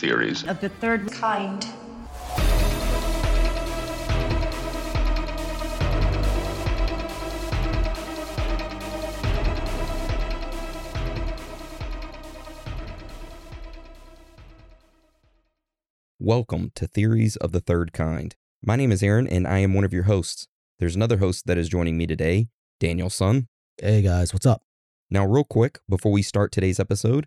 Welcome to theories. of the third kind. Welcome to Theories of the Third Kind. My name is Aaron, and I am one of your hosts. There's another host that is joining me today, Daniel Sun. Hey guys, what's up? Now, real quick, before we start today's episode,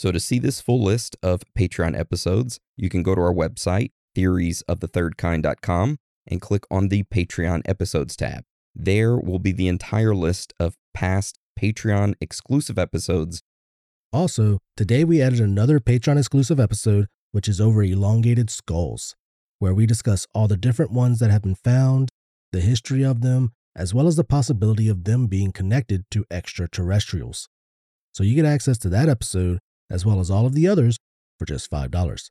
So to see this full list of Patreon episodes, you can go to our website, theoriesofthethirdkind.com, and click on the Patreon episodes tab. There will be the entire list of past Patreon exclusive episodes. Also, today we added another Patreon exclusive episode, which is over elongated skulls, where we discuss all the different ones that have been found, the history of them, as well as the possibility of them being connected to extraterrestrials. So you get access to that episode, as well as all of the others, for just $5.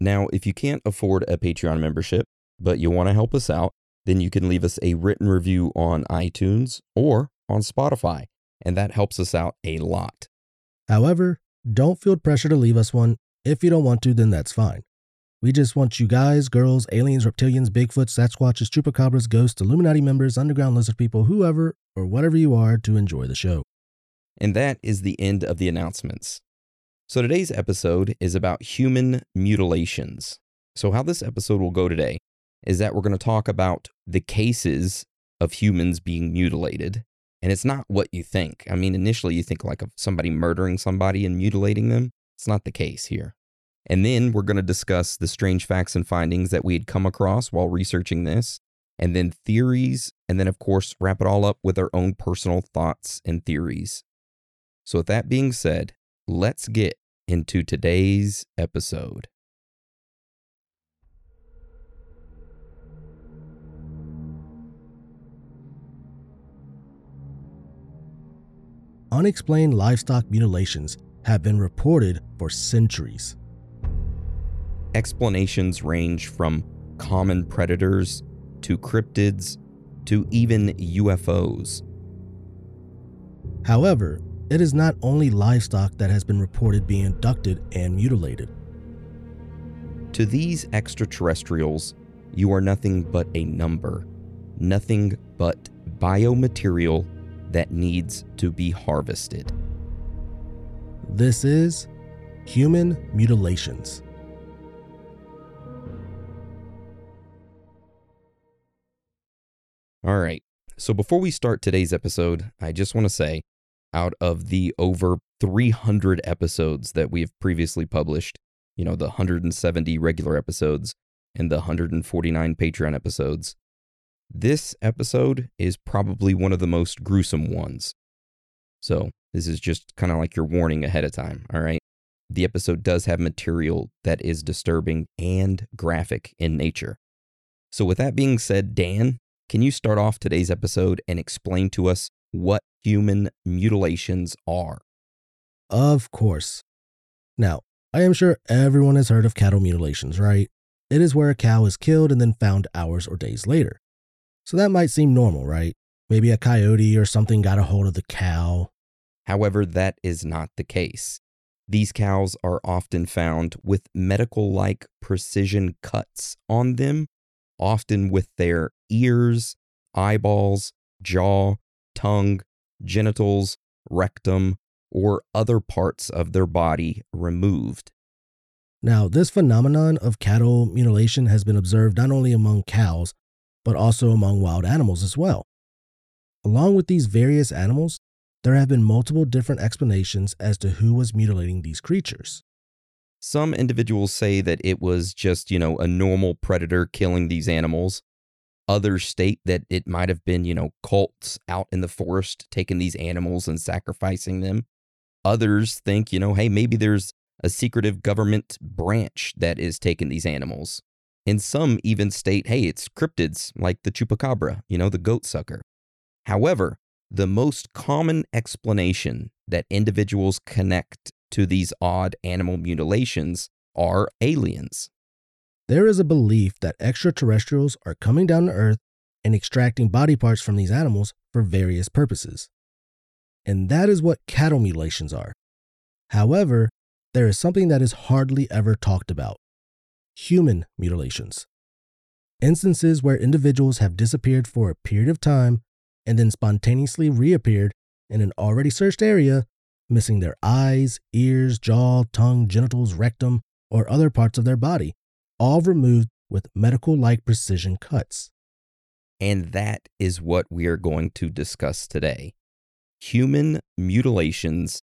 Now, if you can't afford a Patreon membership, but you want to help us out, then you can leave us a written review on iTunes or on Spotify, and that helps us out a lot. However, don't feel pressure to leave us one. If you don't want to, then that's fine. We just want you guys, girls, aliens, reptilians, Bigfoot, Sasquatches, Chupacabras, ghosts, Illuminati members, underground lizard people, whoever or whatever you are to enjoy the show. And that is the end of the announcements. So today's episode is about human mutilations. So, how this episode will go today is that we're going to talk about the cases of humans being mutilated. And it's not what you think. I mean, initially you think like of somebody murdering somebody and mutilating them. It's not the case here. And then we're going to discuss the strange facts and findings that we had come across while researching this, and then theories, and then, of course, wrap it all up with our own personal thoughts and theories. So, with that being said, let's get into today's episode. Unexplained livestock mutilations have been reported for centuries. Explanations range from common predators to cryptids to even UFOs. However, it is not only livestock that has been reported being abducted and mutilated. To these extraterrestrials, you are nothing but a number, nothing but biomaterial that needs to be harvested. This is human mutilations. All right. So before we start today's episode, I just want to say out of the over 300 episodes that we have previously published, you know, the 170 regular episodes and the 149 Patreon episodes, this episode is probably one of the most gruesome ones. So, this is just kind of like your warning ahead of time, all right? The episode does have material that is disturbing and graphic in nature. So, with that being said, Dan, can you start off today's episode and explain to us what human mutilations are? Of course. Now, I am sure everyone has heard of cattle mutilations, right? It is where a cow is killed and then found hours or days later. So that might seem normal, right? Maybe a coyote or something got a hold of the cow. However, that is not the case. These cows are often found with medical like precision cuts on them, often with their ears, eyeballs, jaw, tongue, genitals, rectum, or other parts of their body removed. Now, this phenomenon of cattle mutilation has been observed not only among cows, but also among wild animals as well. Along with these various animals, there have been multiple different explanations as to who was mutilating these creatures. Some individuals say that it was just, you know, a normal predator killing these animals. Others state that it might have been, you know, cults out in the forest taking these animals and sacrificing them. Others think, you know, hey, maybe there's a secretive government branch that is taking these animals. And some even state, hey, it's cryptids like the chupacabra, you know, the goat sucker. However, the most common explanation that individuals connect to these odd animal mutilations are aliens. There is a belief that extraterrestrials are coming down to Earth and extracting body parts from these animals for various purposes. And that is what cattle mutilations are. However, there is something that is hardly ever talked about human mutilations. Instances where individuals have disappeared for a period of time and then spontaneously reappeared in an already searched area, missing their eyes, ears, jaw, tongue, genitals, rectum, or other parts of their body, all removed with medical like precision cuts. And that is what we are going to discuss today human mutilations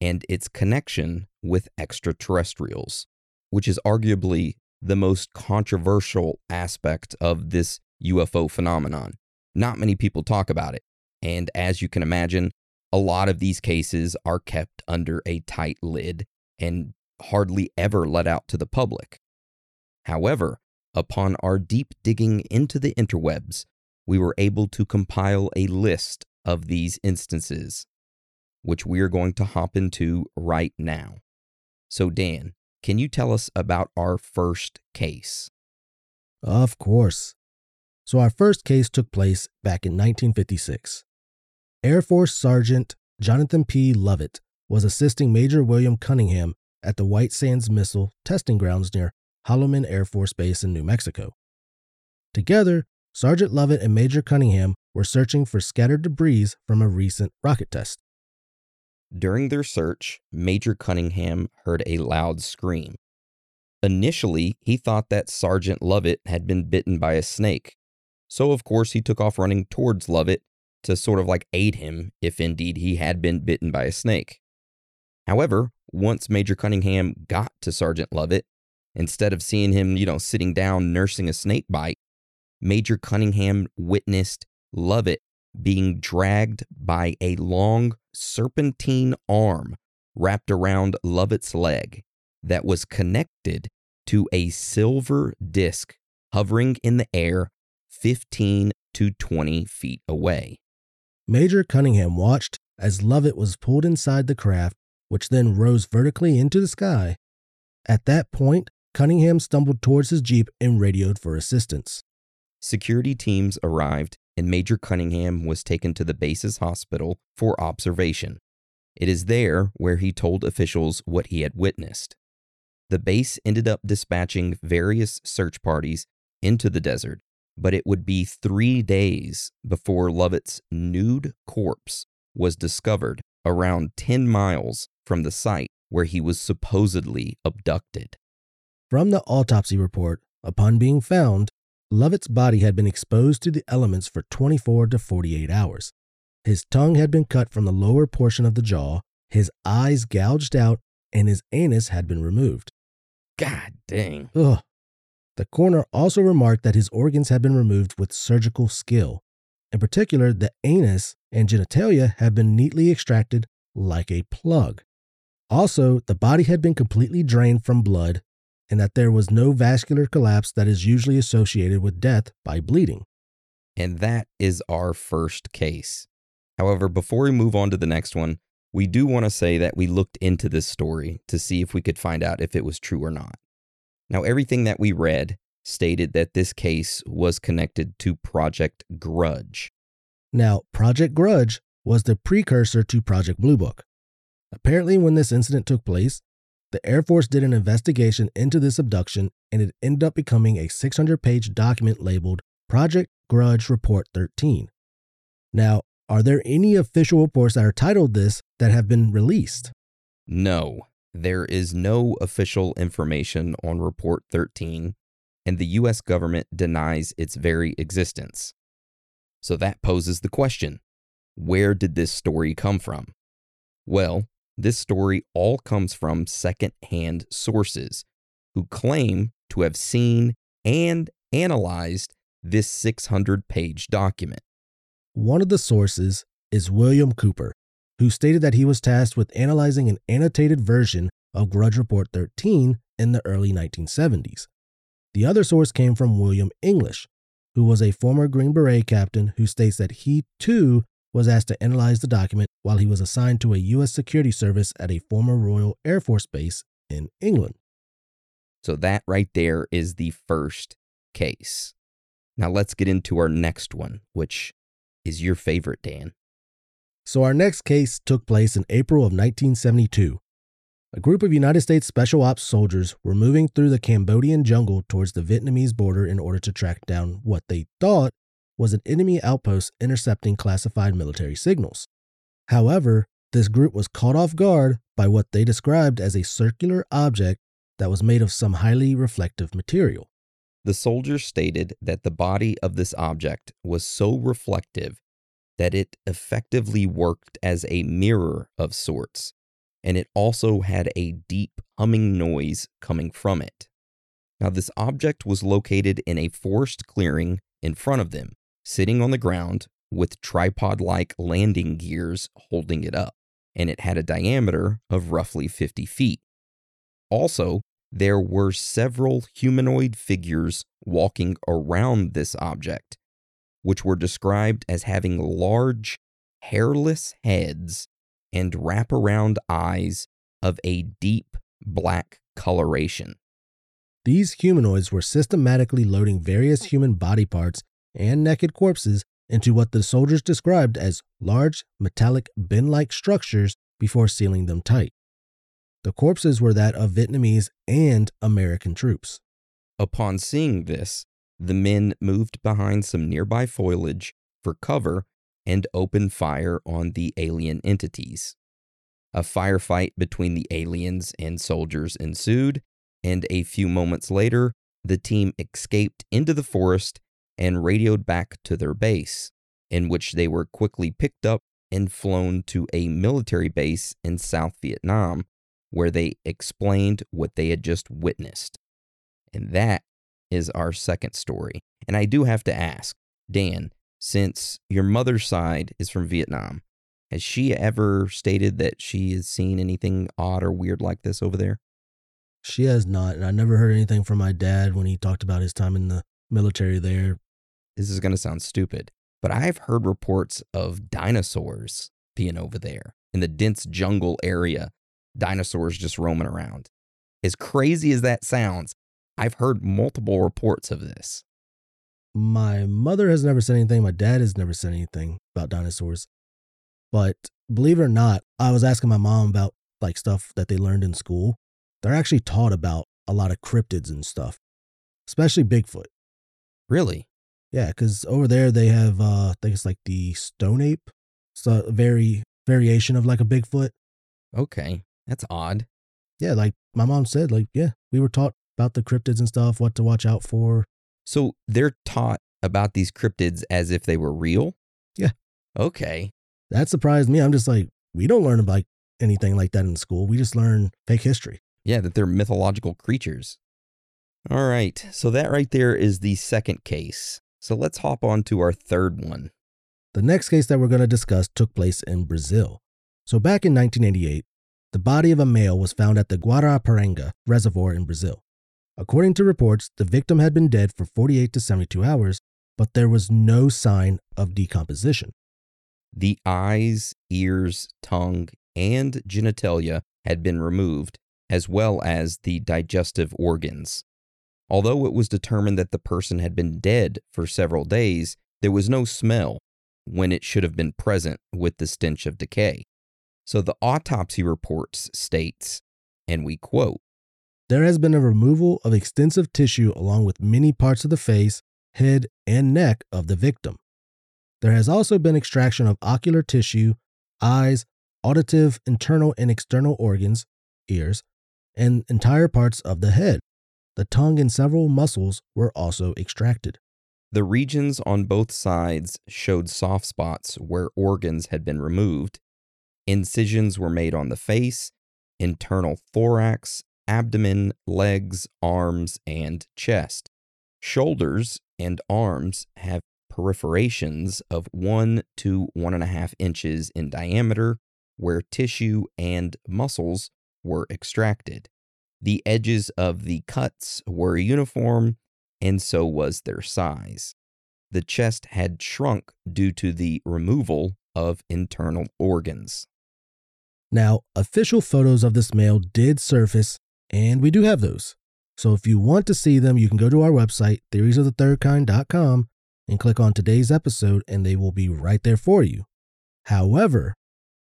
and its connection with extraterrestrials, which is arguably the most controversial aspect of this UFO phenomenon. Not many people talk about it. And as you can imagine, a lot of these cases are kept under a tight lid and hardly ever let out to the public. However, upon our deep digging into the interwebs, we were able to compile a list of these instances, which we are going to hop into right now. So, Dan, can you tell us about our first case? Of course. So, our first case took place back in 1956. Air Force Sergeant Jonathan P. Lovett was assisting Major William Cunningham at the White Sands Missile Testing Grounds near Holloman Air Force Base in New Mexico. Together, Sergeant Lovett and Major Cunningham were searching for scattered debris from a recent rocket test. During their search, Major Cunningham heard a loud scream. Initially, he thought that Sergeant Lovett had been bitten by a snake, so of course he took off running towards Lovett to sort of like aid him if indeed he had been bitten by a snake. However, once Major Cunningham got to Sergeant Lovett, instead of seeing him, you know, sitting down nursing a snake bite, Major Cunningham witnessed Lovett being dragged by a long serpentine arm wrapped around Lovett's leg that was connected to a silver disc hovering in the air 15 to 20 feet away. Major Cunningham watched as Lovett was pulled inside the craft, which then rose vertically into the sky. At that point, Cunningham stumbled towards his Jeep and radioed for assistance. Security teams arrived and Major Cunningham was taken to the base's hospital for observation. It is there where he told officials what he had witnessed. The base ended up dispatching various search parties into the desert, but it would be three days before Lovett's nude corpse was discovered around 10 miles from the site where he was supposedly abducted. From the autopsy report, upon being found, Lovett's body had been exposed to the elements for 24 to 48 hours. His tongue had been cut from the lower portion of the jaw, his eyes gouged out, and his anus had been removed. God dang. Ugh. The coroner also remarked that his organs had been removed with surgical skill. In particular, the anus and genitalia had been neatly extracted like a plug. Also, the body had been completely drained from blood and that there was no vascular collapse that is usually associated with death by bleeding. And that is our first case. However, before we move on to the next one, we do want to say that we looked into this story to see if we could find out if it was true or not. Now, everything that we read stated that this case was connected to Project Grudge. Now, Project Grudge was the precursor to Project Blue Book. Apparently, when this incident took place, the Air Force did an investigation into this abduction and it ended up becoming a 600 page document labeled Project Grudge Report 13. Now, are there any official reports that are titled this that have been released? No, there is no official information on Report 13, and the U.S. government denies its very existence. So that poses the question where did this story come from? Well, this story all comes from second-hand sources who claim to have seen and analyzed this 600 page document. One of the sources is William Cooper, who stated that he was tasked with analyzing an annotated version of Grudge Report 13 in the early 1970s. The other source came from William English, who was a former Green Beret captain who states that he too was asked to analyze the document while he was assigned to a U.S. security service at a former Royal Air Force base in England. So that right there is the first case. Now let's get into our next one, which is your favorite, Dan. So, our next case took place in April of 1972. A group of United States Special Ops soldiers were moving through the Cambodian jungle towards the Vietnamese border in order to track down what they thought was an enemy outpost intercepting classified military signals. However, this group was caught off guard by what they described as a circular object that was made of some highly reflective material. The soldiers stated that the body of this object was so reflective that it effectively worked as a mirror of sorts, and it also had a deep humming noise coming from it. Now, this object was located in a forest clearing in front of them, sitting on the ground with tripod like landing gears holding it up, and it had a diameter of roughly 50 feet. Also, there were several humanoid figures walking around this object, which were described as having large, hairless heads and wraparound eyes of a deep black coloration. These humanoids were systematically loading various hmm. human body parts and naked corpses into what the soldiers described as large, metallic, bin like structures before sealing them tight. The corpses were that of Vietnamese and American troops. Upon seeing this, the men moved behind some nearby foliage for cover and opened fire on the alien entities. A firefight between the aliens and soldiers ensued, and a few moments later, the team escaped into the forest and radioed back to their base, in which they were quickly picked up and flown to a military base in South Vietnam, where they explained what they had just witnessed. And that is our second story. And I do have to ask, Dan, since your mother's side is from Vietnam, has she ever stated that she has seen anything odd or weird like this over there? She has not. And I never heard anything from my dad when he talked about his time in the military there. This is going to sound stupid, but I've heard reports of dinosaurs being over there in the dense jungle area, dinosaurs just roaming around. As crazy as that sounds, I've heard multiple reports of this. My mother has never said anything. My dad has never said anything about dinosaurs. But believe it or not, I was asking my mom about like stuff that they learned in school. They're actually taught about a lot of cryptids and stuff, especially Bigfoot. Really? Yeah, because over there they have, uh, I think it's like the stone ape. So a very variation of like a Bigfoot. Okay, that's odd. Yeah, like my mom said, like yeah, we were taught about the cryptids and stuff, what to watch out for. So they're taught about these cryptids as if they were real? Yeah. Okay. That surprised me. I'm just like, we don't learn about anything like that in school. We just learn fake history. Yeah, that they're mythological creatures. All right. So that right there is the second case. So let's hop on to our third one. The next case that we're going to discuss took place in Brazil. So back in 1988, the body of a male was found at the Guarapiranga Reservoir in Brazil. According to reports, the victim had been dead for 48 to 72 hours, but there was no sign of decomposition. The eyes, ears, tongue, and genitalia had been removed, as well as the digestive organs. Although it was determined that the person had been dead for several days, there was no smell when it should have been present with the stench of decay. So the autopsy reports states, and we quote, there has been a removal of extensive tissue along with many parts of the face, head, and neck of the victim. There has also been extraction of ocular tissue, eyes, auditive internal and external organs, ears, and entire parts of the head. The tongue and several muscles were also extracted. The regions on both sides showed soft spots where organs had been removed. Incisions were made on the face, internal thorax, abdomen, legs, arms, and chest. Shoulders and arms have perforations of 1 to 1.5 inches in diameter, where tissue and muscles were extracted. The edges of the cuts were uniform, and so was their size. The chest had shrunk due to the removal of internal organs. Now, official photos of this male did surface, and we do have those. So if you want to see them, you can go to our website, theoriesofthethirdkind.com, and click on today's episode, and they will be right there for you. However,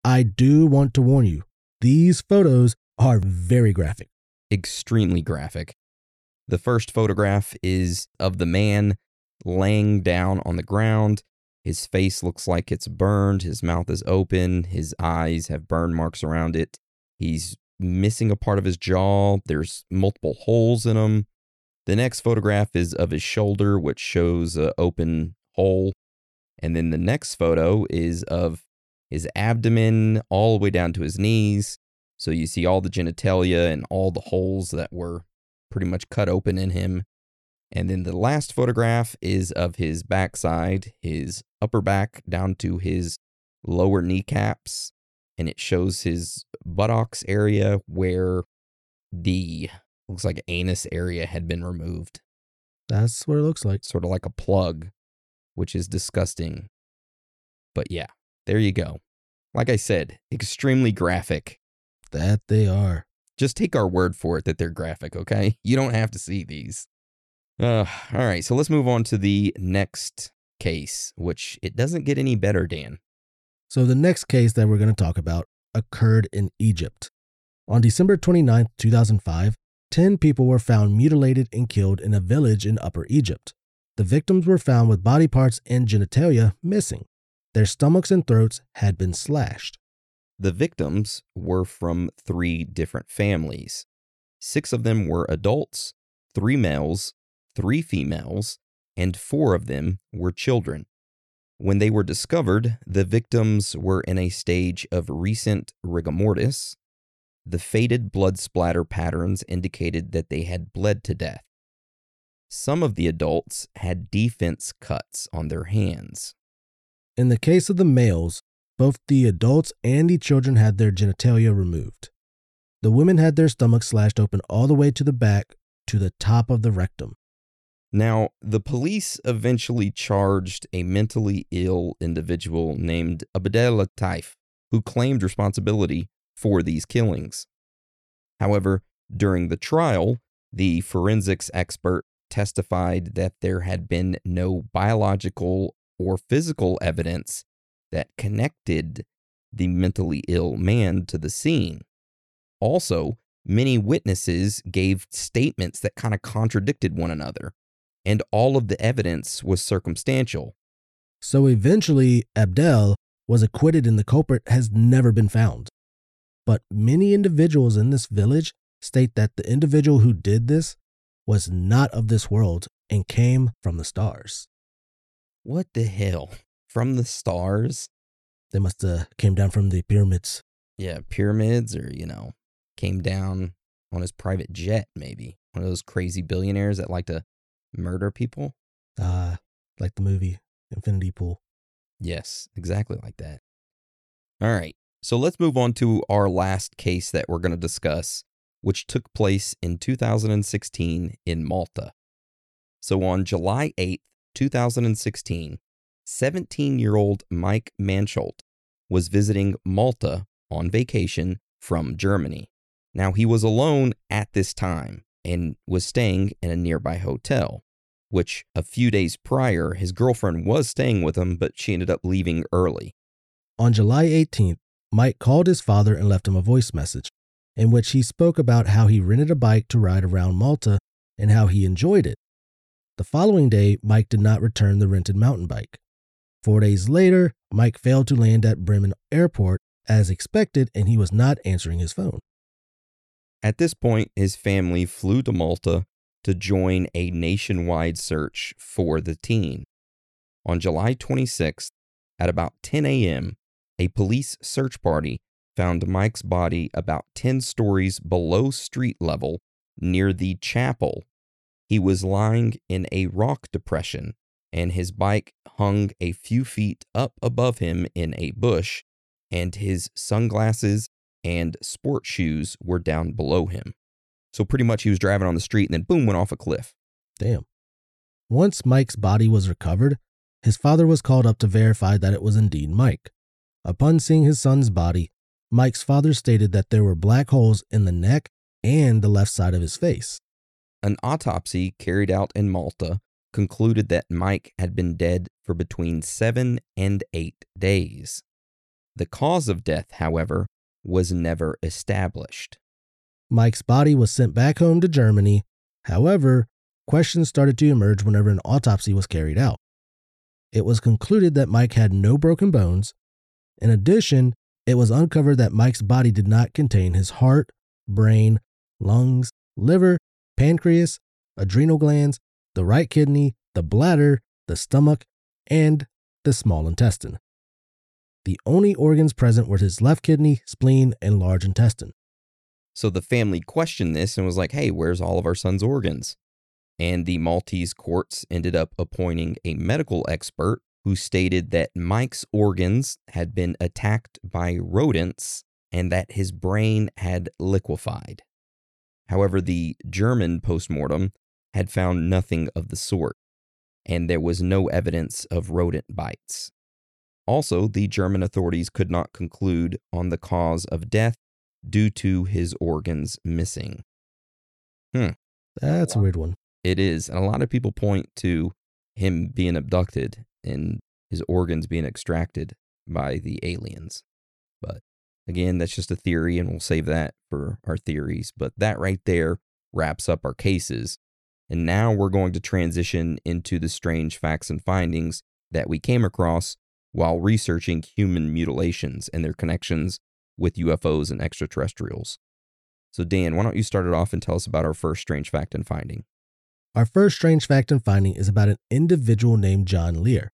I do want to warn you these photos are very graphic. Extremely graphic. The first photograph is of the man laying down on the ground. His face looks like it's burned. His mouth is open. His eyes have burn marks around it. He's missing a part of his jaw. There's multiple holes in him. The next photograph is of his shoulder, which shows an open hole. And then the next photo is of his abdomen all the way down to his knees. So you see all the genitalia and all the holes that were pretty much cut open in him. And then the last photograph is of his backside, his upper back down to his lower kneecaps. And it shows his buttocks area where the looks like anus area had been removed. That's what it looks like. Sort of like a plug, which is disgusting. But yeah, there you go. Like I said, extremely graphic. That they are. Just take our word for it that they're graphic, okay? You don't have to see these. Uh, all right, so let's move on to the next case, which it doesn't get any better, Dan. So the next case that we're going to talk about occurred in Egypt. On December 29, 2005, 10 people were found mutilated and killed in a village in Upper Egypt. The victims were found with body parts and genitalia missing. Their stomachs and throats had been slashed. The victims were from three different families. Six of them were adults, three males, three females, and four of them were children. When they were discovered, the victims were in a stage of recent rigor mortis. The faded blood splatter patterns indicated that they had bled to death. Some of the adults had defense cuts on their hands. In the case of the males, both the adults and the children had their genitalia removed. The women had their stomachs slashed open all the way to the back to the top of the rectum. Now, the police eventually charged a mentally ill individual named Abdel Taif, who claimed responsibility for these killings. However, during the trial, the forensics expert testified that there had been no biological or physical evidence that connected the mentally ill man to the scene. Also, many witnesses gave statements that kind of contradicted one another and all of the evidence was circumstantial. So eventually, Abdel was acquitted and the culprit has never been found. But many individuals in this village state that the individual who did this was not of this world and came from the stars. What the hell? From the stars? They must have came down from the pyramids. Yeah, pyramids or, you know, came down on his private jet maybe. One of those crazy billionaires that like to murder people. Uh, like the movie Infinity Pool. Yes, exactly like that. All right. So let's move on to our last case that we're going to discuss, which took place in 2016 in Malta. So on July 8th, 2016, 17 year old Mike Mansholt was visiting Malta on vacation from Germany. Now, he was alone at this time, and was staying in a nearby hotel, which a few days prior, his girlfriend was staying with him, but she ended up leaving early. On July 18th, Mike called his father and left him a voice message in which he spoke about how he rented a bike to ride around Malta and how he enjoyed it. The following day, Mike did not return the rented mountain bike. Four days later, Mike failed to land at Bremen Airport as expected and he was not answering his phone. At this point, his family flew to Malta to join a nationwide search for the teen. On July 26th, at about 10 a.m., a police search party found Mike's body about 10 stories below street level near the chapel. He was lying in a rock depression, and his bike hung a few feet up above him in a bush, and his sunglasses and sport shoes were down below him. So pretty much he was driving on the street and then boom, went off a cliff. Damn. Once Mike's body was recovered, his father was called up to verify that it was indeed Mike. Upon seeing his son's body, Mike's father stated that there were black holes in the neck and the left side of his face. An autopsy carried out in Malta concluded that Mike had been dead for between seven and eight days. The cause of death, however, was never established. Mike's body was sent back home to Germany. However, questions started to emerge whenever an autopsy was carried out. It was concluded that Mike had no broken bones. In addition, it was uncovered that Mike's body did not contain his heart, brain, lungs, liver, pancreas, adrenal glands, the right kidney, the bladder, the stomach, and the small intestine. The only organs present were his left kidney, spleen, and large intestine. So the family questioned this and was like, hey, where's all of our son's organs? And the Maltese courts ended up appointing a medical expert who stated that Mike's organs had been attacked by rodents and that his brain had liquefied. However, the German postmortem had found nothing of the sort, and there was no evidence of rodent bites. Also, the German authorities could not conclude on the cause of death due to his organs missing. Hmm. That's a weird one. It is. And a lot of people point to him being abducted and his organs being extracted by the aliens. But again, that's just a theory, and we'll save that for our theories. But that right there wraps up our cases. And now we're going to transition into the strange facts and findings that we came across while researching human mutilations and their connections with UFOs and extraterrestrials. So, Dan, why don't you start it off and tell us about our first strange fact and finding? Our first strange fact and finding is about an individual named John Lear.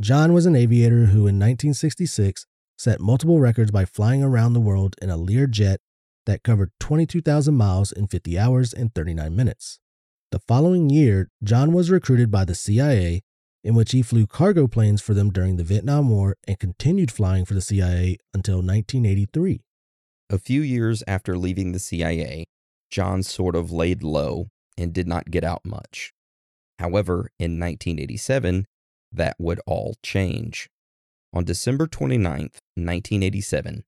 John was an aviator who, in 1966, set multiple records by flying around the world in a Lear jet that covered 22,000 miles in 50 hours and 39 minutes. The following year, John was recruited by the CIA, in which he flew cargo planes for them during the Vietnam War and continued flying for the CIA until 1983. A few years after leaving the CIA, John sort of laid low and did not get out much. However, in 1987, that would all change. On December 29th, 1987,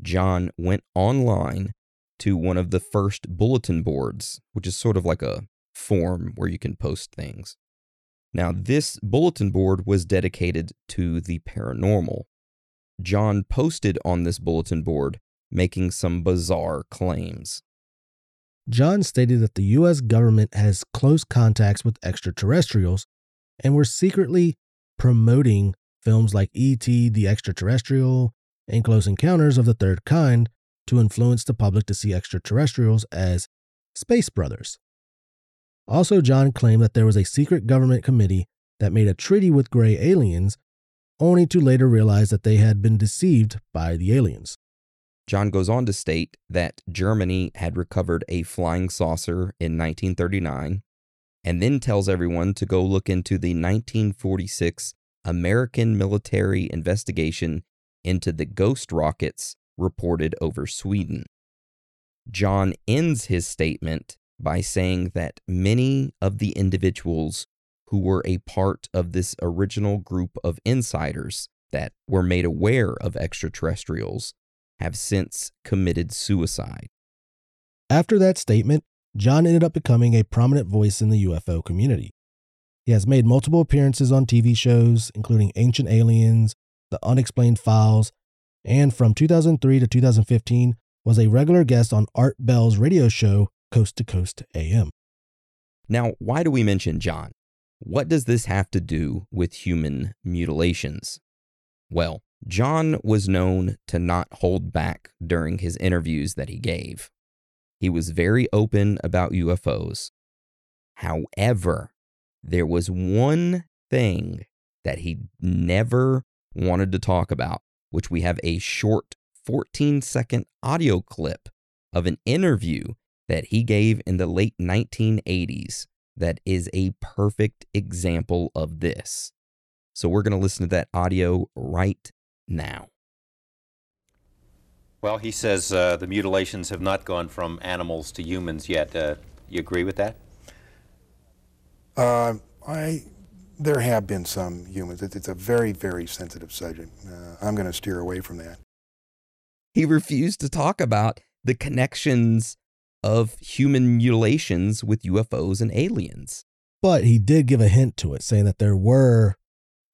John went online to one of the first bulletin boards, which is sort of like a form where you can post things. Now, this bulletin board was dedicated to the paranormal. John posted on this bulletin board making some bizarre claims. John stated that the U.S. government has close contacts with extraterrestrials and were secretly promoting films like E.T., the Extraterrestrial, and Close Encounters of the Third Kind to influence the public to see extraterrestrials as space brothers. Also, John claimed that there was a secret government committee that made a treaty with gray aliens, only to later realize that they had been deceived by the aliens. John goes on to state that Germany had recovered a flying saucer in 1939 and then tells everyone to go look into the 1946 American military investigation into the ghost rockets reported over Sweden. John ends his statement by saying that many of the individuals who were a part of this original group of insiders that were made aware of extraterrestrials have since committed suicide. After that statement, John ended up becoming a prominent voice in the UFO community. He has made multiple appearances on TV shows, including Ancient Aliens, The Unexplained Files, and from 2003 to 2015 was a regular guest on Art Bell's radio show, Coast to Coast AM. Now, why do we mention John? What does this have to do with human mutilations? Well, John was known to not hold back during his interviews that he gave. He was very open about UFOs. However, there was one thing that he never wanted to talk about, which we have a short 14 second audio clip of an interview that he gave in the late 1980s that is a perfect example of this. So we're going to listen to that audio right now. Well, he says uh, the mutilations have not gone from animals to humans yet. Uh, you agree with that? Uh, I, there have been some humans. It, it's a very, very sensitive subject. Uh, I'm going to steer away from that. He refused to talk about the connections of human mutilations with UFOs and aliens. But he did give a hint to it, saying that there were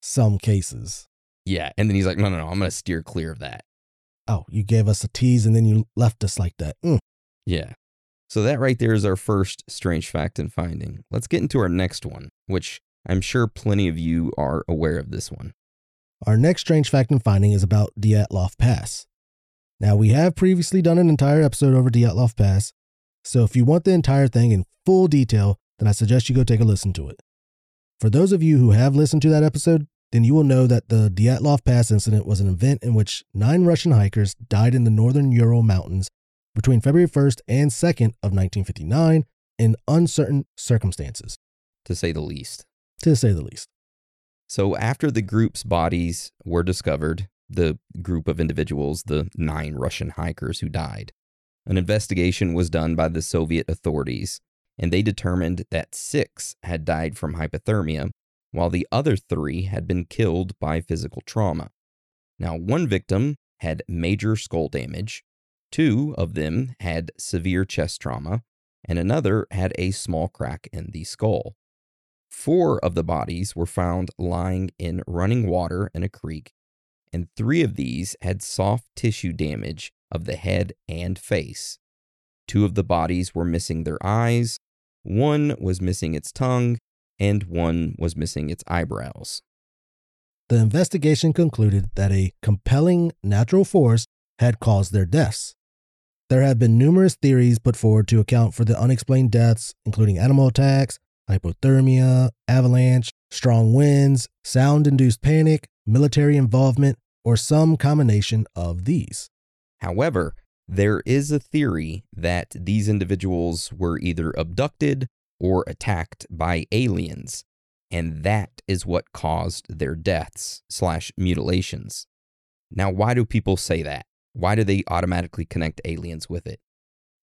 some cases. Yeah. And then he's like, no, no, no, I'm going to steer clear of that. Oh, you gave us a tease and then you left us like that. Mm. Yeah. So that right there is our first strange fact and finding. Let's get into our next one, which I'm sure plenty of you are aware of this one. Our next strange fact and finding is about Dyatlov Pass. Now, we have previously done an entire episode over Dyatlov Pass, so if you want the entire thing in full detail, then I suggest you go take a listen to it. For those of you who have listened to that episode, then you will know that the Dyatlov Pass incident was an event in which nine Russian hikers died in the northern Ural Mountains between February 1st and 2nd of 1959 in uncertain circumstances, to say the least. to say the least. So after the group's bodies were discovered, the group of individuals, the nine Russian hikers who died, an investigation was done by the Soviet authorities, and they determined that six had died from hypothermia, while the other three had been killed by physical trauma. Now, one victim had major skull damage, two of them had severe chest trauma, and another had a small crack in the skull. Four of the bodies were found lying in running water in a creek, and three of these had soft tissue damage of the head and face. Two of the bodies were missing their eyes, one was missing its tongue, and one was missing its eyebrows. The investigation concluded that a compelling natural force had caused their deaths. There have been numerous theories put forward to account for the unexplained deaths, including animal attacks, hypothermia, avalanche, strong winds, sound induced panic, military involvement, or some combination of these. However, there is a theory that these individuals were either abducted or attacked by aliens, and that is what caused their deaths slash mutilations. Now, why do people say that? Why do they automatically connect aliens with it?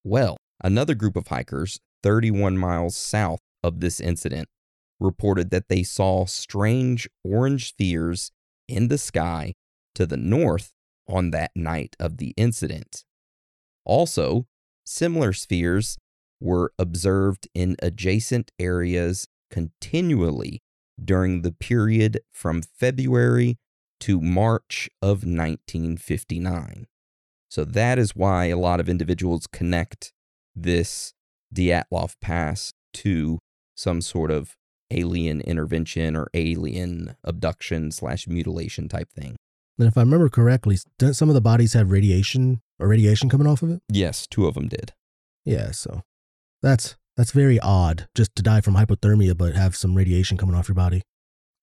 Well, another group of hikers 31 miles south of this incident reported that they saw strange orange spheres in the sky to the north on that night of the incident. Also, similar spheres were observed in adjacent areas continually during the period from February to March of 1959. So that is why a lot of individuals connect this Dyatlov Pass to some sort of alien intervention or alien abduction slash mutilation type thing. And if I remember correctly, some of the bodies have radiation or radiation coming off of it? Yes, two of them did. Yeah, so that's that's very odd just to die from hypothermia but have some radiation coming off your body.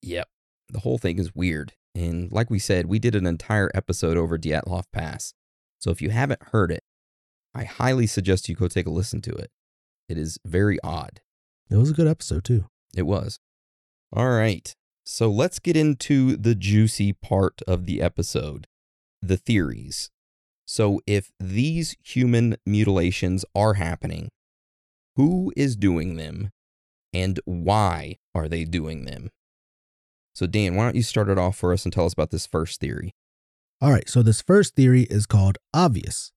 Yep. The whole thing is weird. And like we said, we did an entire episode over Dyatlov Pass. So if you haven't heard it, I highly suggest you go take a listen to it. It is very odd. It was a good episode too. It was. All right. So let's get into the juicy part of the episode the theories. So, if these human mutilations are happening, who is doing them and why are they doing them? So, Dan, why don't you start it off for us and tell us about this first theory? All right, so this first theory is called obvious.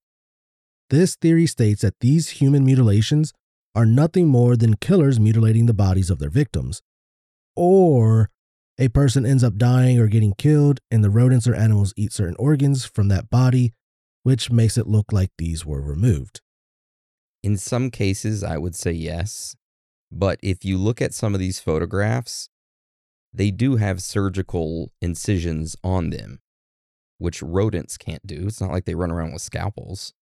This theory states that these human mutilations are nothing more than killers mutilating the bodies of their victims. Or a person ends up dying or getting killed, and the rodents or animals eat certain organs from that body, which makes it look like these were removed. In some cases, I would say yes. But if you look at some of these photographs, they do have surgical incisions on them, which rodents can't do. It's not like they run around with scalpels.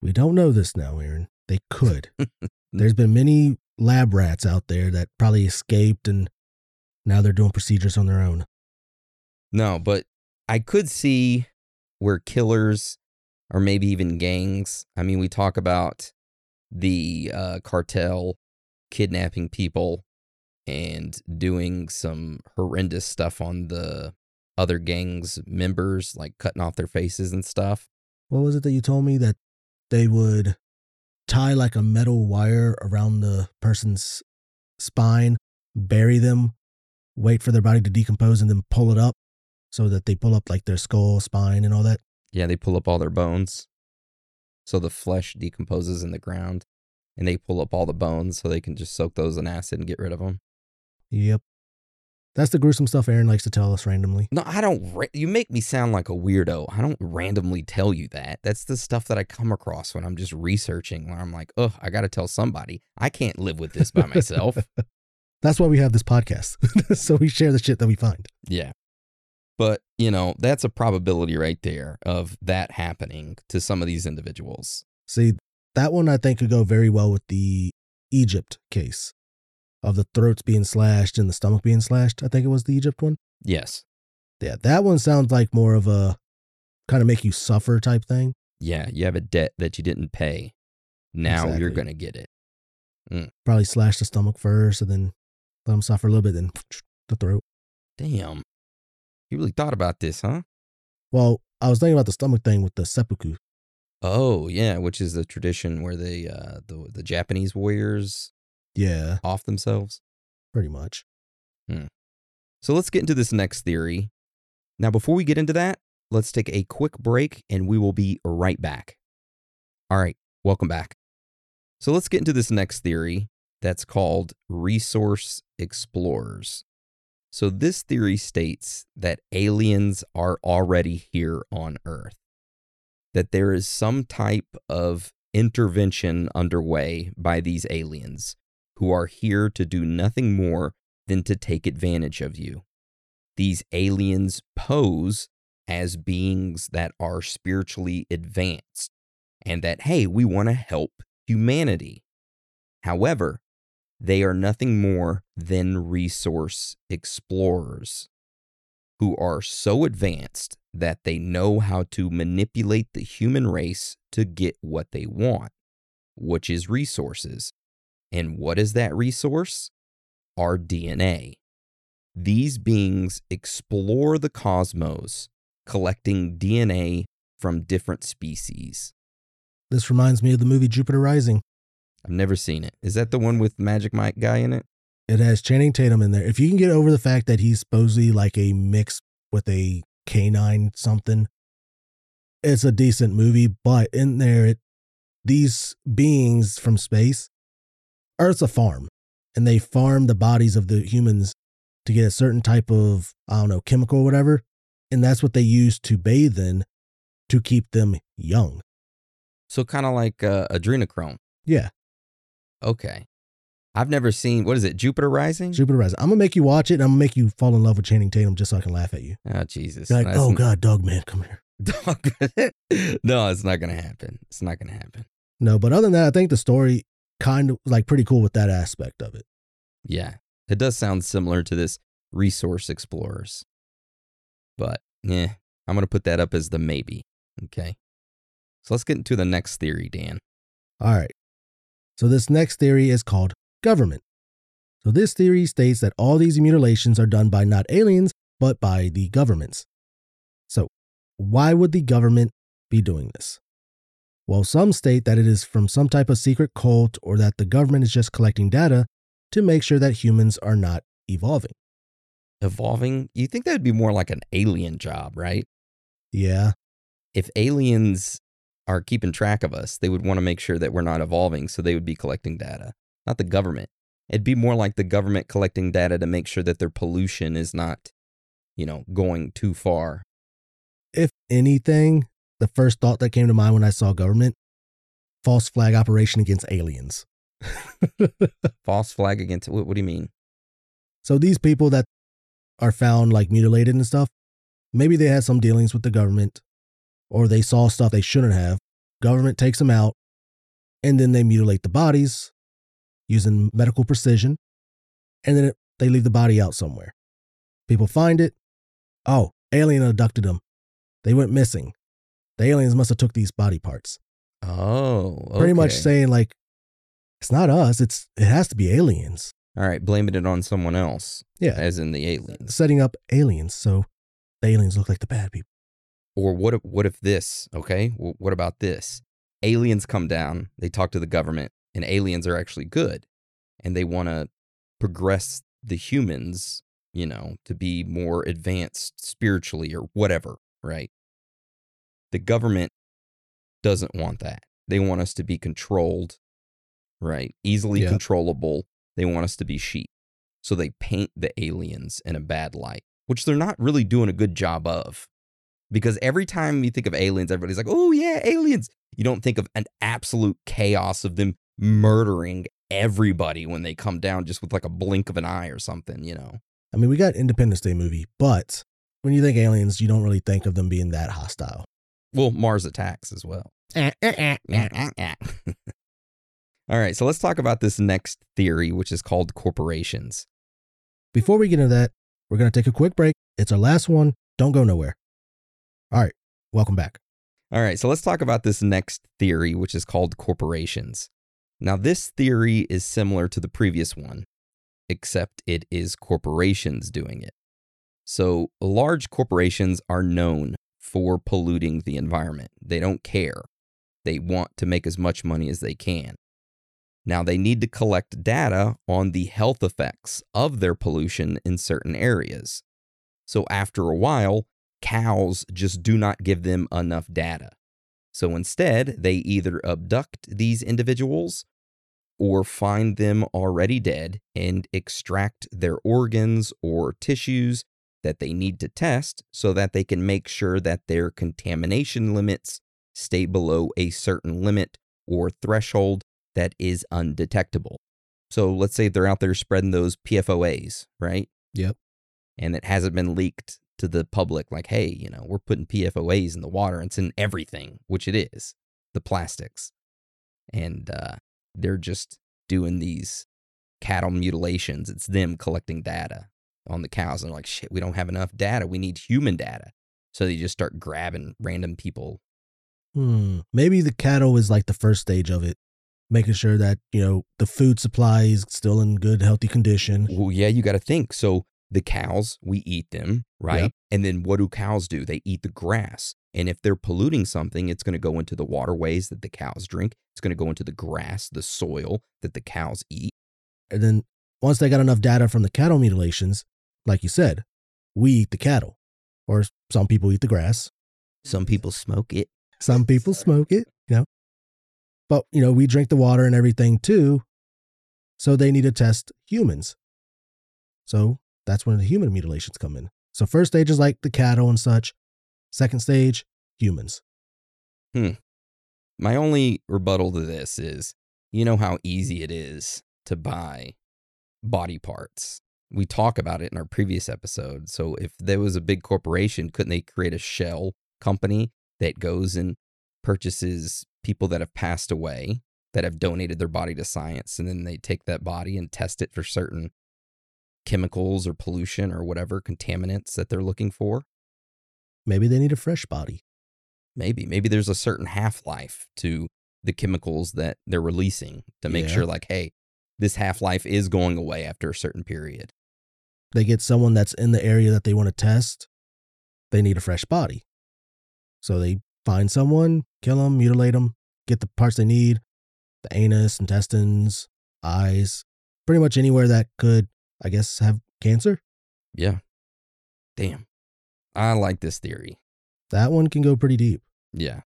We don't know this now, Aaron. They could. There's been many lab rats out there that probably escaped and now they're doing procedures on their own. No, but I could see where killers or maybe even gangs. I mean, we talk about the uh, cartel kidnapping people and doing some horrendous stuff on the other gangs members, like cutting off their faces and stuff. what was it that you told me that they would tie like a metal wire around the person's spine, bury them, wait for their body to decompose, and then pull it up so that they pull up like their skull, spine, and all that. Yeah, they pull up all their bones. So the flesh decomposes in the ground and they pull up all the bones so they can just soak those in acid and get rid of them. Yep. That's the gruesome stuff Aaron likes to tell us randomly. No, I don't. Ra- you make me sound like a weirdo. I don't randomly tell you that. That's the stuff that I come across when I'm just researching, where I'm like, oh, I got to tell somebody. I can't live with this by myself. That's why we have this podcast. so we share the shit that we find. yeah. But, you know, that's a probability right there of that happening to some of these individuals. See, that one I think could go very well with the Egypt case of the throats being slashed and the stomach being slashed. I think it was the Egypt one. Yes. Yeah, that one sounds like more of a kind of make you suffer type thing. Yeah. You have a debt that you didn't pay. Now you're going to get it. Mm. Probably slash the stomach first and then let them suffer a little bit, then the throat. Damn. You really thought about this, huh? Well, I was thinking about the stomach thing with the seppuku. Oh, yeah, which is the tradition where they uh the the Japanese warriors Yeah, off themselves. pretty much. So let's get into this next theory. Now, before we get into that, let's take a quick break and we will be right back. All right, welcome back. So let's get into this next theory that's called resource explorers. So this theory states that aliens are already here on Earth, that there is some type of intervention underway by these aliens who are here to do nothing more than to take advantage of you. These aliens pose as beings that are spiritually advanced and that, hey, we want to help humanity. However, they are nothing more than resource explorers who are so advanced that they know how to manipulate the human race to get what they want, which is resources. And what is that resource? Our DNA. These beings explore the cosmos, collecting DNA from different species. This reminds me of the movie Jupiter Rising. I've never seen it. Is that the one with Magic Mike guy in it? It has Channing Tatum in there. If you can get over the fact that he's supposedly like a mix with a canine something, it's a decent movie. But in there, it, these beings from space, Earth's a farm, and they farm the bodies of the humans to get a certain type of I don't know chemical or whatever, and that's what they use to bathe in to keep them young. So kind of like uh, adrenochrome. Yeah, Okay. I've never seen, what is it, Jupiter Rising? Jupiter Rising. I'm gonna make you watch it. and I'm gonna make you fall in love with Channing Tatum just so I can laugh at you. oh, Jesus. You're like, That's oh n- god, dog man, come here. Dog. no, it's not going to happen. It's not going to happen. No, but other than that, I think the story kind of like pretty cool with that aspect of it. Yeah. It does sound similar to this resource explorers. But yeah, I'm going to put that up as the maybe. Okay. So let's get into the next theory, Dan. All right. So this next theory is called government. So this theory states that all these mutilations are done by not aliens, but by the governments. So why would the government be doing this? Well, some state that it is from some type of secret cult or that the government is just collecting data to make sure that humans are not evolving. Evolving, you think that would be more like an alien job, right? Yeah, If aliens are keeping track of us, they would want to make sure that we're not evolving, so they would be collecting data, not the government. It'd be more like the government collecting data to make sure that their pollution is not, you know, going too far. if anything, the first thought that came to mind when I saw government false flag operation against aliens. False flag against what, what do you mean? so these people that are found like mutilated and stuff, maybe they had some dealings with the government or they saw stuff they shouldn't have. Government takes them out and then they mutilate the bodies using medical precision and then it, they leave the body out somewhere. People find it. Oh, alien abducted them. They went missing. The aliens must have took these body parts. Oh, pretty much saying like it's not us it's it has to be aliens All right, blaming it on someone else, yeah as in the aliens. setting up aliens so the aliens look like the bad people Or what if, what if this, okay? Well, what about this? Aliens come down, they talk to the government, and aliens are actually good. And they want to progress the humans, you know, to be more advanced spiritually or whatever, right? The government doesn't want that. They want us to be controlled, right? Easily Yeah. controllable. They want us to be sheep. So they paint the aliens in a bad light, which they're not really doing a good job of. Because every time you think of aliens, everybody's like, oh, yeah, aliens. You don't think of an absolute chaos of them murdering everybody when they come down just with like a blink of an eye or something, you know? I mean, we got Independence Day movie, but when you think aliens, you don't really think of them being that hostile. Well, Mars attacks as well. Eh, eh, eh, mm, All right, so let's talk about this next theory, which is called corporations. Before we get into that, we're going to take a quick break. It's our last one. Don't go nowhere. All right, welcome back. All right, so let's talk about this next theory, which is called corporations. Now, this theory is similar to the previous one, except it is corporations doing it. So, large corporations are known for polluting the environment. They don't care. They want to make as much money as they can. Now, they need to collect data on the health effects of their pollution in certain areas. So, after a while, cows just do not give them enough data. So instead, they either abduct these individuals or find them already dead and extract their organs or tissues that they need to test so that they can make sure that their contamination limits stay below a certain limit or threshold that is undetectable. So let's say they're out there spreading those PFOAs, right? Yep. And it hasn't been leaked to the public like, hey, you know, we're putting PFOAs in the water. It's in everything, which it is, the plastics. And uh, they're just doing these cattle mutilations. It's them collecting data on the cows. And they're like, shit, we don't have enough data. We need human data. So they just start grabbing random people. Hmm. Maybe the cattle is like the first stage of it, making sure that, you know, the food supply is still in good, healthy condition. Well, yeah, you got to think. So the cows, we eat them, right? Yep. And then what do cows do? They eat the grass. And if they're polluting something, it's going to go into the waterways that the cows drink. It's going to go into the grass, the soil that the cows eat. And then once they got enough data from the cattle mutilations, like you said, we eat the cattle, or some people eat the grass. Some people smoke it. Some people smoke it, you know. But, you know, we drink the water and everything too. So they need to test humans. So that's when the human mutilations come in. So first stage is like the cattle and such. Second stage, humans. Hmm. My only rebuttal to this is you know how easy it is to buy body parts. We talk about it in our previous episode. So if there was a big corporation, couldn't they create a shell company that goes and purchases people that have passed away that have donated their body to science and then they take that body and test it for certain chemicals or pollution or whatever contaminants that they're looking for? Maybe they need a fresh body. Maybe. Maybe there's a certain half life to the chemicals that they're releasing to make Yeah. sure, like, hey, this half life is going away after a certain period. They get someone that's in the area that they want to test. They need a fresh body. So they find someone, kill them, mutilate them, get the parts they need the anus, intestines, eyes, pretty much anywhere that could, I guess, have cancer. Yeah. Damn. I like this theory. That one can go pretty deep. Yeah.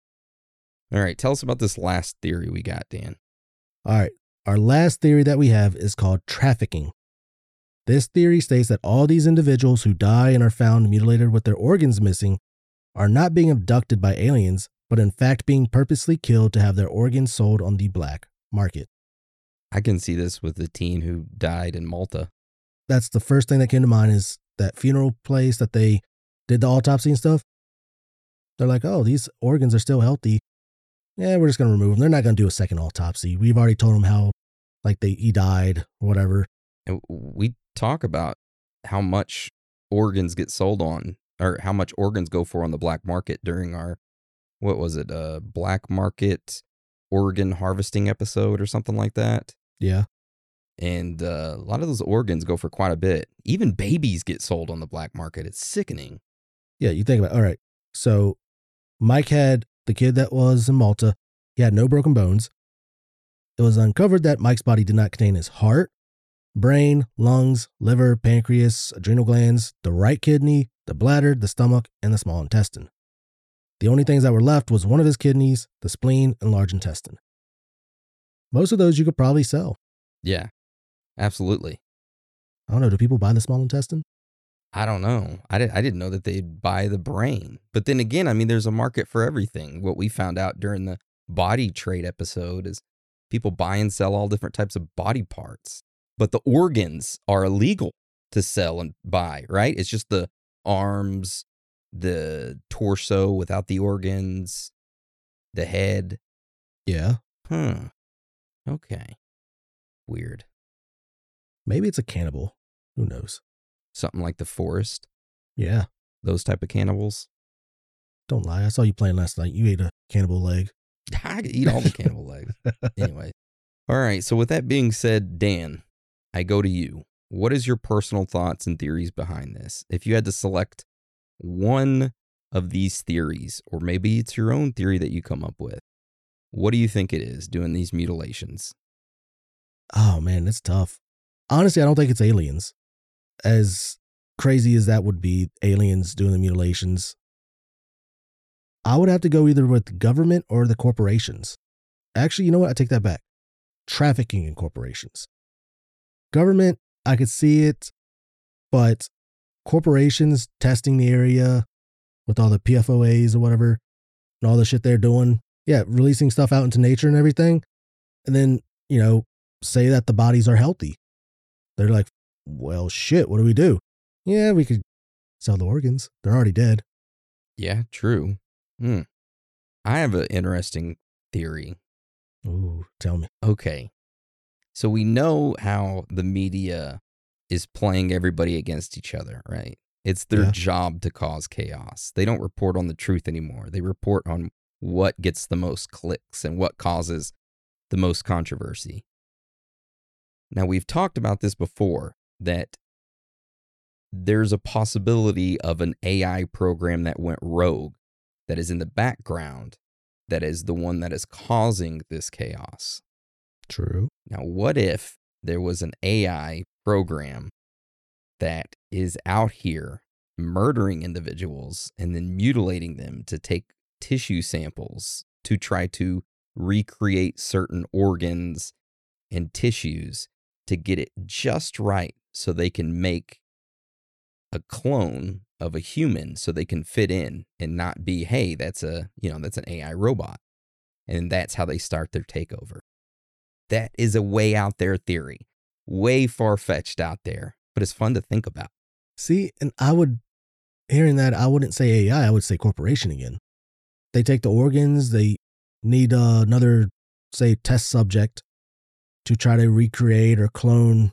All right. Tell us about this last theory we got, Dan. All right. Our last theory that we have is called trafficking. This theory states that all these individuals who die and are found mutilated with their organs missing are not being abducted by aliens, but in fact being purposely killed to have their organs sold on the black market. I can see this with the teen who died in Malta. That's the first thing that came to mind is that funeral place that they did the autopsy and stuff. They're like, oh, these organs are still healthy. Yeah, we're just gonna remove them. They're not gonna do a second autopsy. We've already told them how, like they he died, or whatever. And we talk about how much organs get sold on, or how much organs go for on the black market during our, what was it, uh, black market organ harvesting episode or something like that. Yeah, And uh, a lot of those organs go for quite a bit. Even babies get sold on the black market. It's sickening. yeah. You think about all right. So Mike had the kid that was in Malta, he had no broken bones. It was uncovered that Mike's body did not contain his heart, brain, lungs, liver, pancreas, adrenal glands, the right kidney, the bladder, the stomach, and the small intestine. The only things that were left was one of his kidneys, the spleen, and large intestine. Most of those you could probably sell. Yeah, absolutely. I don't know. Do people buy the small intestine? I don't know. I, did, I didn't know that they'd buy the brain. But then again, I mean, there's a market for everything. What we found out during the body trade episode is people buy and sell all different types of body parts. But the organs are illegal to sell and buy, right? It's just the arms, the torso without the organs, the head. Yeah. Hmm. Okay. Weird. Maybe it's a cannibal. Who knows? Something like the forest, Yeah. those type of cannibals. Don't lie. I saw you playing last night. You ate a cannibal leg. I could eat all the cannibal legs. Anyway. All right. So with that being said, Dan, I go to you. What is your personal thoughts and theories behind this? If you had to select one of these theories, or maybe it's your own theory that you come up with, what do you think it is doing these mutilations? Oh man, it's tough. Honestly, I don't think it's aliens. As crazy as that would be, aliens doing the mutilations. I would have to go either with government or the corporations. Actually, you know what? I take that back. Trafficking in corporations. Government, I could see it, but corporations testing the area with all the PFOAs or whatever and all the shit they're doing. Yeah, releasing stuff out into nature and everything. And then, you know, say that the bodies are healthy. They're like, well, shit, what do we do? Yeah, we could sell the organs. They're already dead. Yeah, true. Hmm. I have an interesting theory. Ooh, tell me. Okay. So we know how the media is playing everybody against each other, right? It's their Yeah. job to cause chaos. They don't report on the truth anymore. They report on what gets the most clicks and what causes the most controversy. Now, we've talked about this before that there's a possibility of an AI program that went rogue that is in the background that is the one that is causing this chaos. True. Now, what if there was an AI program that is out here murdering individuals and then mutilating them to take tissue samples to try to recreate certain organs and tissues to get it just right so they can make a clone of a human so they can fit in and not be hey that's a you know that's an AI robot and that's how they start their takeover that is a way out there theory way far fetched out there but it's fun to think about See, and I would, hearing that, I wouldn't say AI, I would say corporation again. They take the organs, they need uh, another, say, test subject to try to recreate or clone,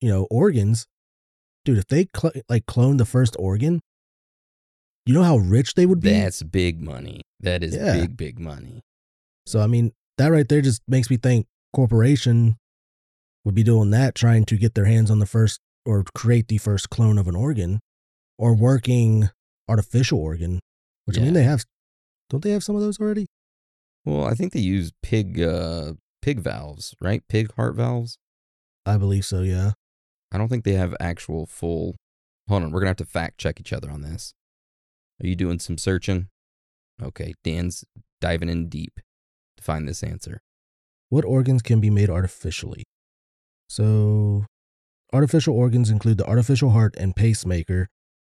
you know, organs. Dude, if they cl- like clone the first organ, you know how rich they would be? that's big money that is Yeah. big big money So I mean, that right there just makes me think corporation would be doing that, trying to get their hands on the first or create the first clone of an organ, or working artificial organ. Which I mean, they have. Don't they have some of those already? well i think they use pig uh pig valves right pig heart valves I believe so. Yeah. i don't think they have actual full hold on we're gonna have to fact check each other on this are you doing some searching okay dan's diving in deep to find this answer What organs can be made artificially? So, artificial organs include the artificial heart and pacemaker,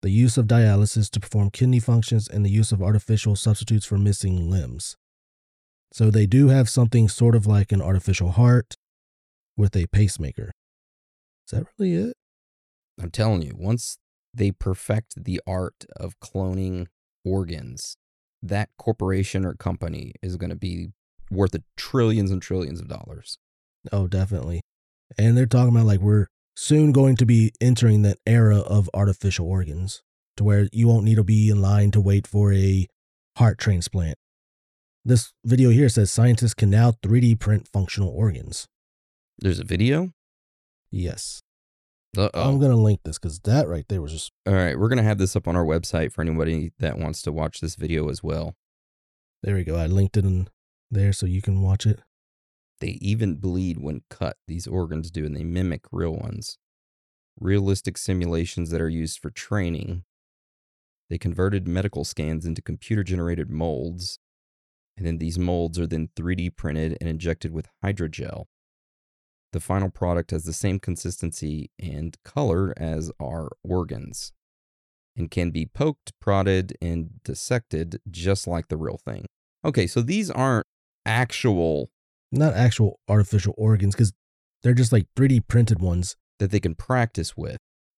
the use of dialysis to perform kidney functions, and the use of artificial substitutes for missing limbs. So, they do have something sort of like an artificial heart with a pacemaker. Is that really it? I'm telling you, once they perfect the art of cloning organs, that corporation or company is going to be worth a trillions and trillions of dollars. Oh, definitely. And they're talking about like we're soon going to be entering that era of artificial organs to where you won't need to be in line to wait for a heart transplant. This video here says scientists can now 3D print functional organs. There's a video. Yes. Uh-oh. I'm gonna link this because that right there was just All right, we're going to have this up on our website for anybody that wants to watch this video as well. there we go. I linked it in there so you can watch it. They even bleed when cut, these organs do, and they mimic real ones. Realistic simulations that are used for training. They converted medical scans into computer generated molds, and then these molds are then 3D printed and injected with hydrogel. The final product has the same consistency and color as our organs and can be poked, prodded, and dissected just like the real thing. Okay, so these aren't actual Not actual artificial organs because they're just like 3D printed ones. that they can practice with.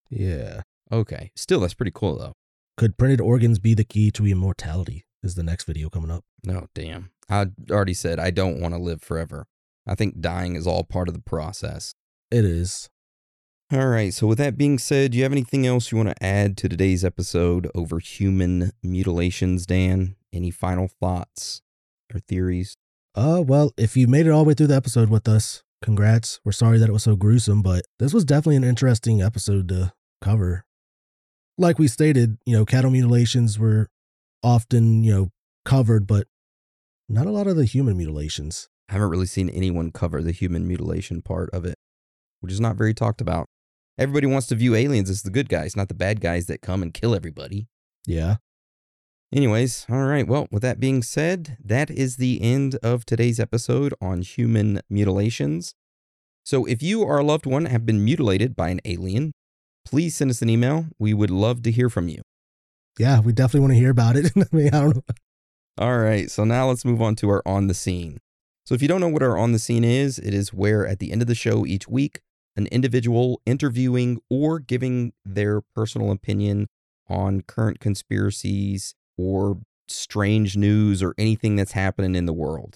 Yeah. Okay. Still, that's pretty cool though. Could printed organs be the key to immortality? Is the next video coming up? No, damn. I already said I don't want to live forever. I think dying is all part of the process. It is. All right. So, with that being said, do you have anything else you want to add to today's episode over human mutilations, Dan? Any final thoughts or theories? Uh, well, if you made it all the way through the episode with us, congrats. We're sorry that it was so gruesome, but this was definitely an interesting episode to cover. Like we stated, you know, cattle mutilations were often, you know, covered, but not a lot of the human mutilations. I haven't really seen anyone cover the human mutilation part of it, which is not very talked about. Everybody wants to view aliens as the good guys, not the bad guys that come and kill everybody. Yeah. Anyways, all right. Well, with that being said, that is the end of today's episode on human mutilations. So if you or a loved one have been mutilated by an alien, please send us an email. We would love to hear from you. Yeah, we definitely want to hear about it. I mean, I don't know. All right. So now let's move on to our on the scene. So if you don't know what our on the scene is, it is where at the end of the show each week, an individual interviewing or giving their personal opinion on current conspiracies or strange news or anything that's happening in the world.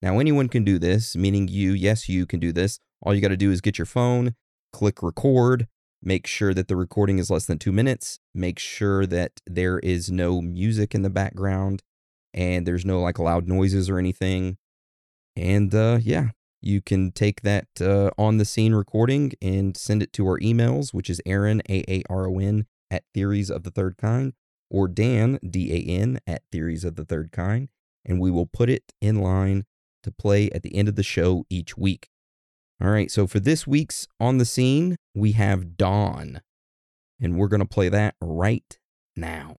Now, anyone can do this, meaning you, yes, you can do this. All you got to do is get your phone, click record, make sure that the recording is less than two minutes, make sure that there is no music in the background and there's no like loud noises or anything. And uh, yeah, you can take that uh, on the scene recording and send it to our emails, which is Aaron, A A R O N, at theories of the third kind, or Dan, D A N, at theories of the third kind. And we will put it in line to play at the end of the show each week. All right, so for this week's On the Scene, we have Dawn. And we're going to play that right now.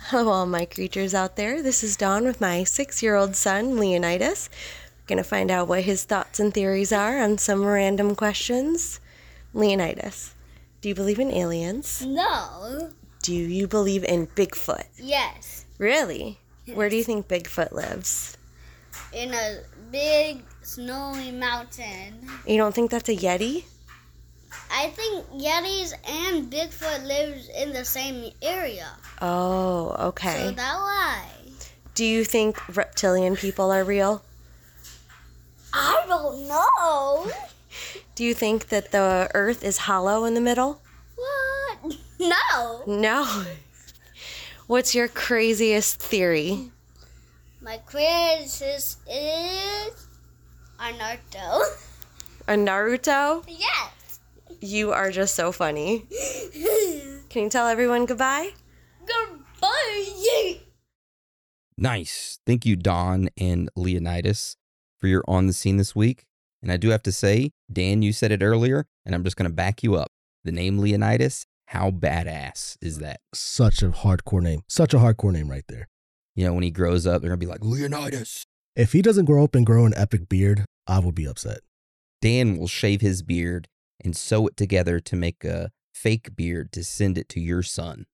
Hello, all my creatures out there. This is Dawn with my six year old son, Leonidas. Gonna find out what his thoughts and theories are on some random questions. Leonidas, do you believe in aliens? No. Do you believe in Bigfoot? Yes. Really? Where do you think Bigfoot lives? In a big snowy mountain. You don't think that's a Yeti? I think Yetis and Bigfoot lives in the same area. Oh, okay. So that why. Do you think reptilian people are real? I don't know. Do you think that the earth is hollow in the middle? What? No. No. What's your craziest theory? My craziest is, is Naruto. A Naruto? yes. You are just so funny. Can you tell everyone goodbye? Goodbye. Nice. Thank you, Dawn and Leonidas, for your on the scene this week. And I do have to say, Dan, you said it earlier, and I'm just going to back you up. The name Leonidas, how badass is that? Such a hardcore name. Such a hardcore name right there. You know, when he grows up, they're going to be like, Leonidas. If he doesn't grow up and grow an epic beard, I will be upset. Dan will shave his beard and sew it together to make a fake beard to send it to your son.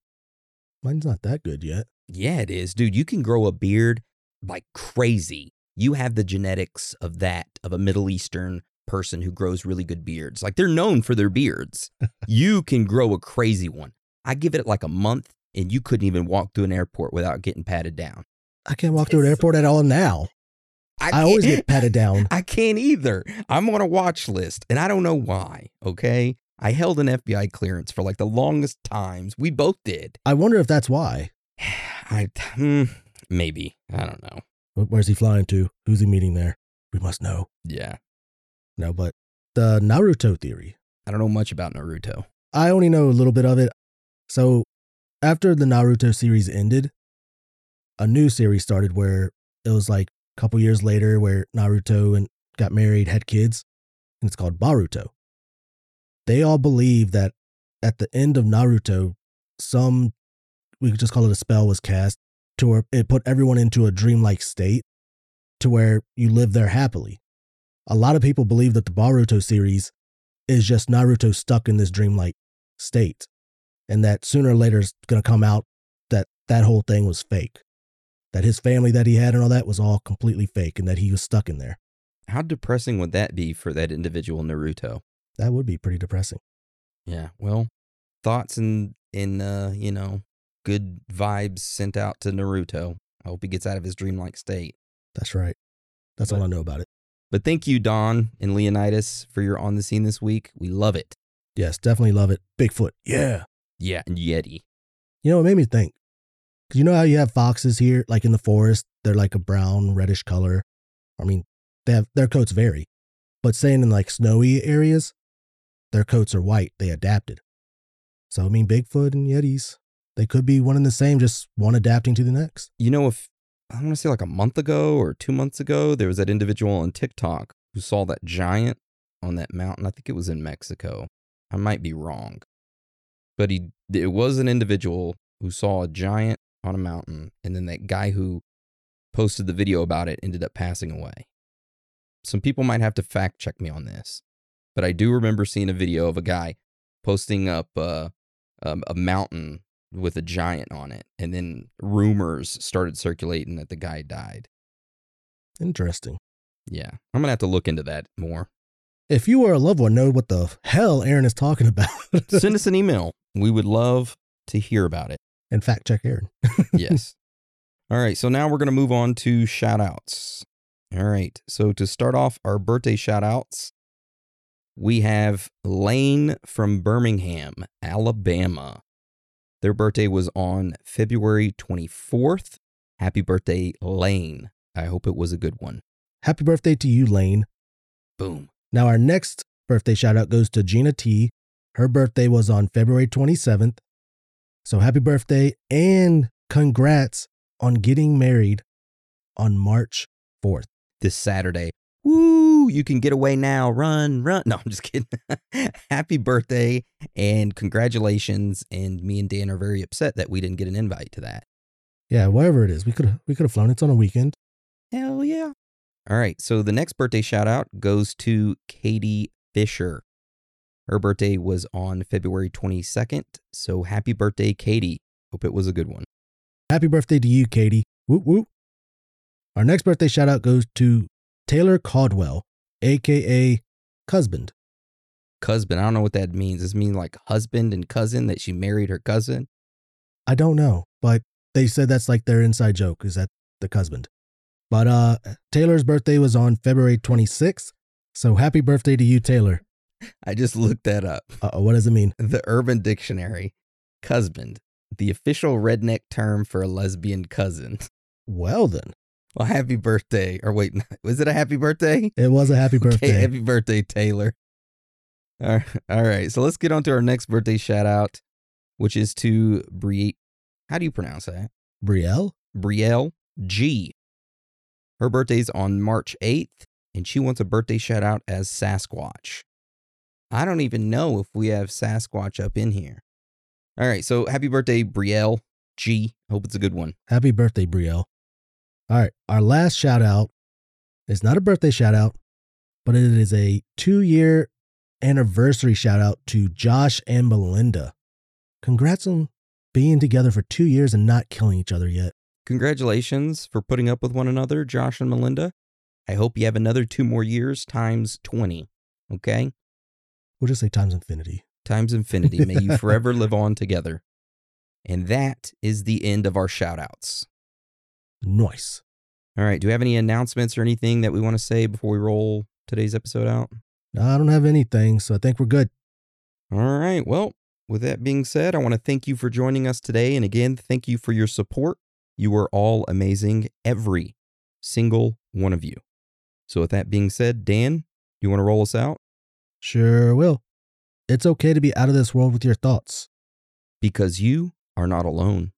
Mine's not that good yet. Yeah, it is. Dude, you can grow a beard like crazy. You have the genetics of that, of a Middle Eastern person who grows really good beards. Like they're known for their beards. you can grow a crazy one. I give it like a month and you couldn't even walk through an airport without getting patted down. I can't walk through an airport at all now. I always get patted down. I can't either. I'm on a watch list and I don't know why. Okay. I held an FBI clearance for like the longest times. We both did. I wonder if that's why. I, hmm, maybe. I don't know. Where's he flying to? Who's he meeting there? We must know. Yeah. No, but the Naruto theory. I don't know much about Naruto. I only know a little bit of it. So after the Naruto series ended, a new series started where it was like couple years later where Naruto and got married, had kids, and it's called Boruto. They all believe that at the end of Naruto, some we could just call it a spell was cast to where it put everyone into a dreamlike state to where you live there happily. A lot of people believe that the Boruto series is just Naruto stuck in this dreamlike state and that sooner or later it's going to come out that that whole thing was fake that his family that he had and all that was all completely fake and that he was stuck in there How depressing would that be for that individual Naruto? that would be pretty depressing Yeah. Well, thoughts and in uh, you know, good vibes sent out to Naruto. I hope he gets out of his dreamlike state. that's right that's all i know about it But thank you, Dawn and Leonidas, for your on the scene this week. We love it. yes definitely love it bigfoot yeah Yeah, and Yeti. you know it made me think you know how you have foxes here like in the forest they're like a brown reddish color i mean they have their coats vary but saying in like snowy areas their coats are white they adapted so i mean bigfoot and yetis they could be one and the same just one adapting to the next You know, if I want to say like a month ago or two months ago, there was that individual on TikTok who saw that giant on that mountain. I think it was in Mexico. I might be wrong. But he it was an individual who saw a giant on a mountain, and then that guy who posted the video about it ended up passing away. Some people might have to fact check me on this, but I do remember seeing a video of a guy posting up uh, um, a mountain with a giant on it, and then rumors started circulating that the guy died. interesting Yeah, I'm gonna have to look into that more. if you or a loved one know what the hell aaron is talking about Send us an email. We would love to hear about it. And fact check aaron Yes. All right, so now we're gonna move on to shout outs. All right, so to start off our birthday shout outs, we have Lane from Birmingham, Alabama. Their birthday was on February 24th. Happy birthday, Lane. I hope it was a good one. happy birthday to you lane Boom. Now, our next birthday shout out goes to Gina T. Her birthday was on February 27th. So happy birthday and congrats on getting married on March 4th. This Saturday. Woo! You can get away now. Run, run. No, I'm just kidding. Happy birthday and congratulations. And me and Dan are very upset that we didn't get an invite to that. Yeah, wherever it is, we could we could have flown. It's on a weekend. Hell yeah. All right. So the next birthday shout out goes to Katie Fisher. Her birthday was on February 22nd. So happy birthday, Katie. Hope it was a good one. Happy birthday to you, Katie. Whoop whoop. Our next birthday shout out goes to Taylor Caldwell, aka Husband. Husband. I don't know what that means. Does it mean like husband and cousin that she married her cousin? I don't know, but they said that's like their inside joke is that the husband. But uh Taylor's birthday was on February 26th. So happy birthday to you, Taylor. I just looked that up. Uh, what does it mean? The Urban Dictionary, husband, the official redneck term for a lesbian cousin. Well then, Well, happy birthday. Or wait, was it a happy birthday? it was a happy Okay, birthday. happy birthday, Taylor. All right, all right, so let's get on to our next birthday shout out, which is to Brie. How do you pronounce that? Brielle? Brielle G. Her birthday's on March 8th, and she wants a birthday shout out as Sasquatch. I don't even know if we have Sasquatch up in here. All right, so happy birthday, Brielle G. Hope it's a good one. Happy birthday, Brielle. All right, our last shout out is not a birthday shout out, but it is a two year anniversary shout out to Josh and Melinda. Congrats on being together for two years and not killing each other yet. Congratulations for putting up with one another, Josh and Melinda. I hope you have another two more years times 20. Okay? We'll just say times infinity. Times infinity. May you forever live on together. And that is the end of our shout outs. Nice. All right. Do we have any announcements or anything that we want to say before we roll today's episode out? No, I don't have anything, so I think we're good. All right. Well, with that being said, I want to thank you for joining us today. And again, thank you for your support. You are all amazing, every single one of you. So, with that being said, Dan, you want to roll us out? Sure will. It's okay to be out of this world with your thoughts. because you are not alone.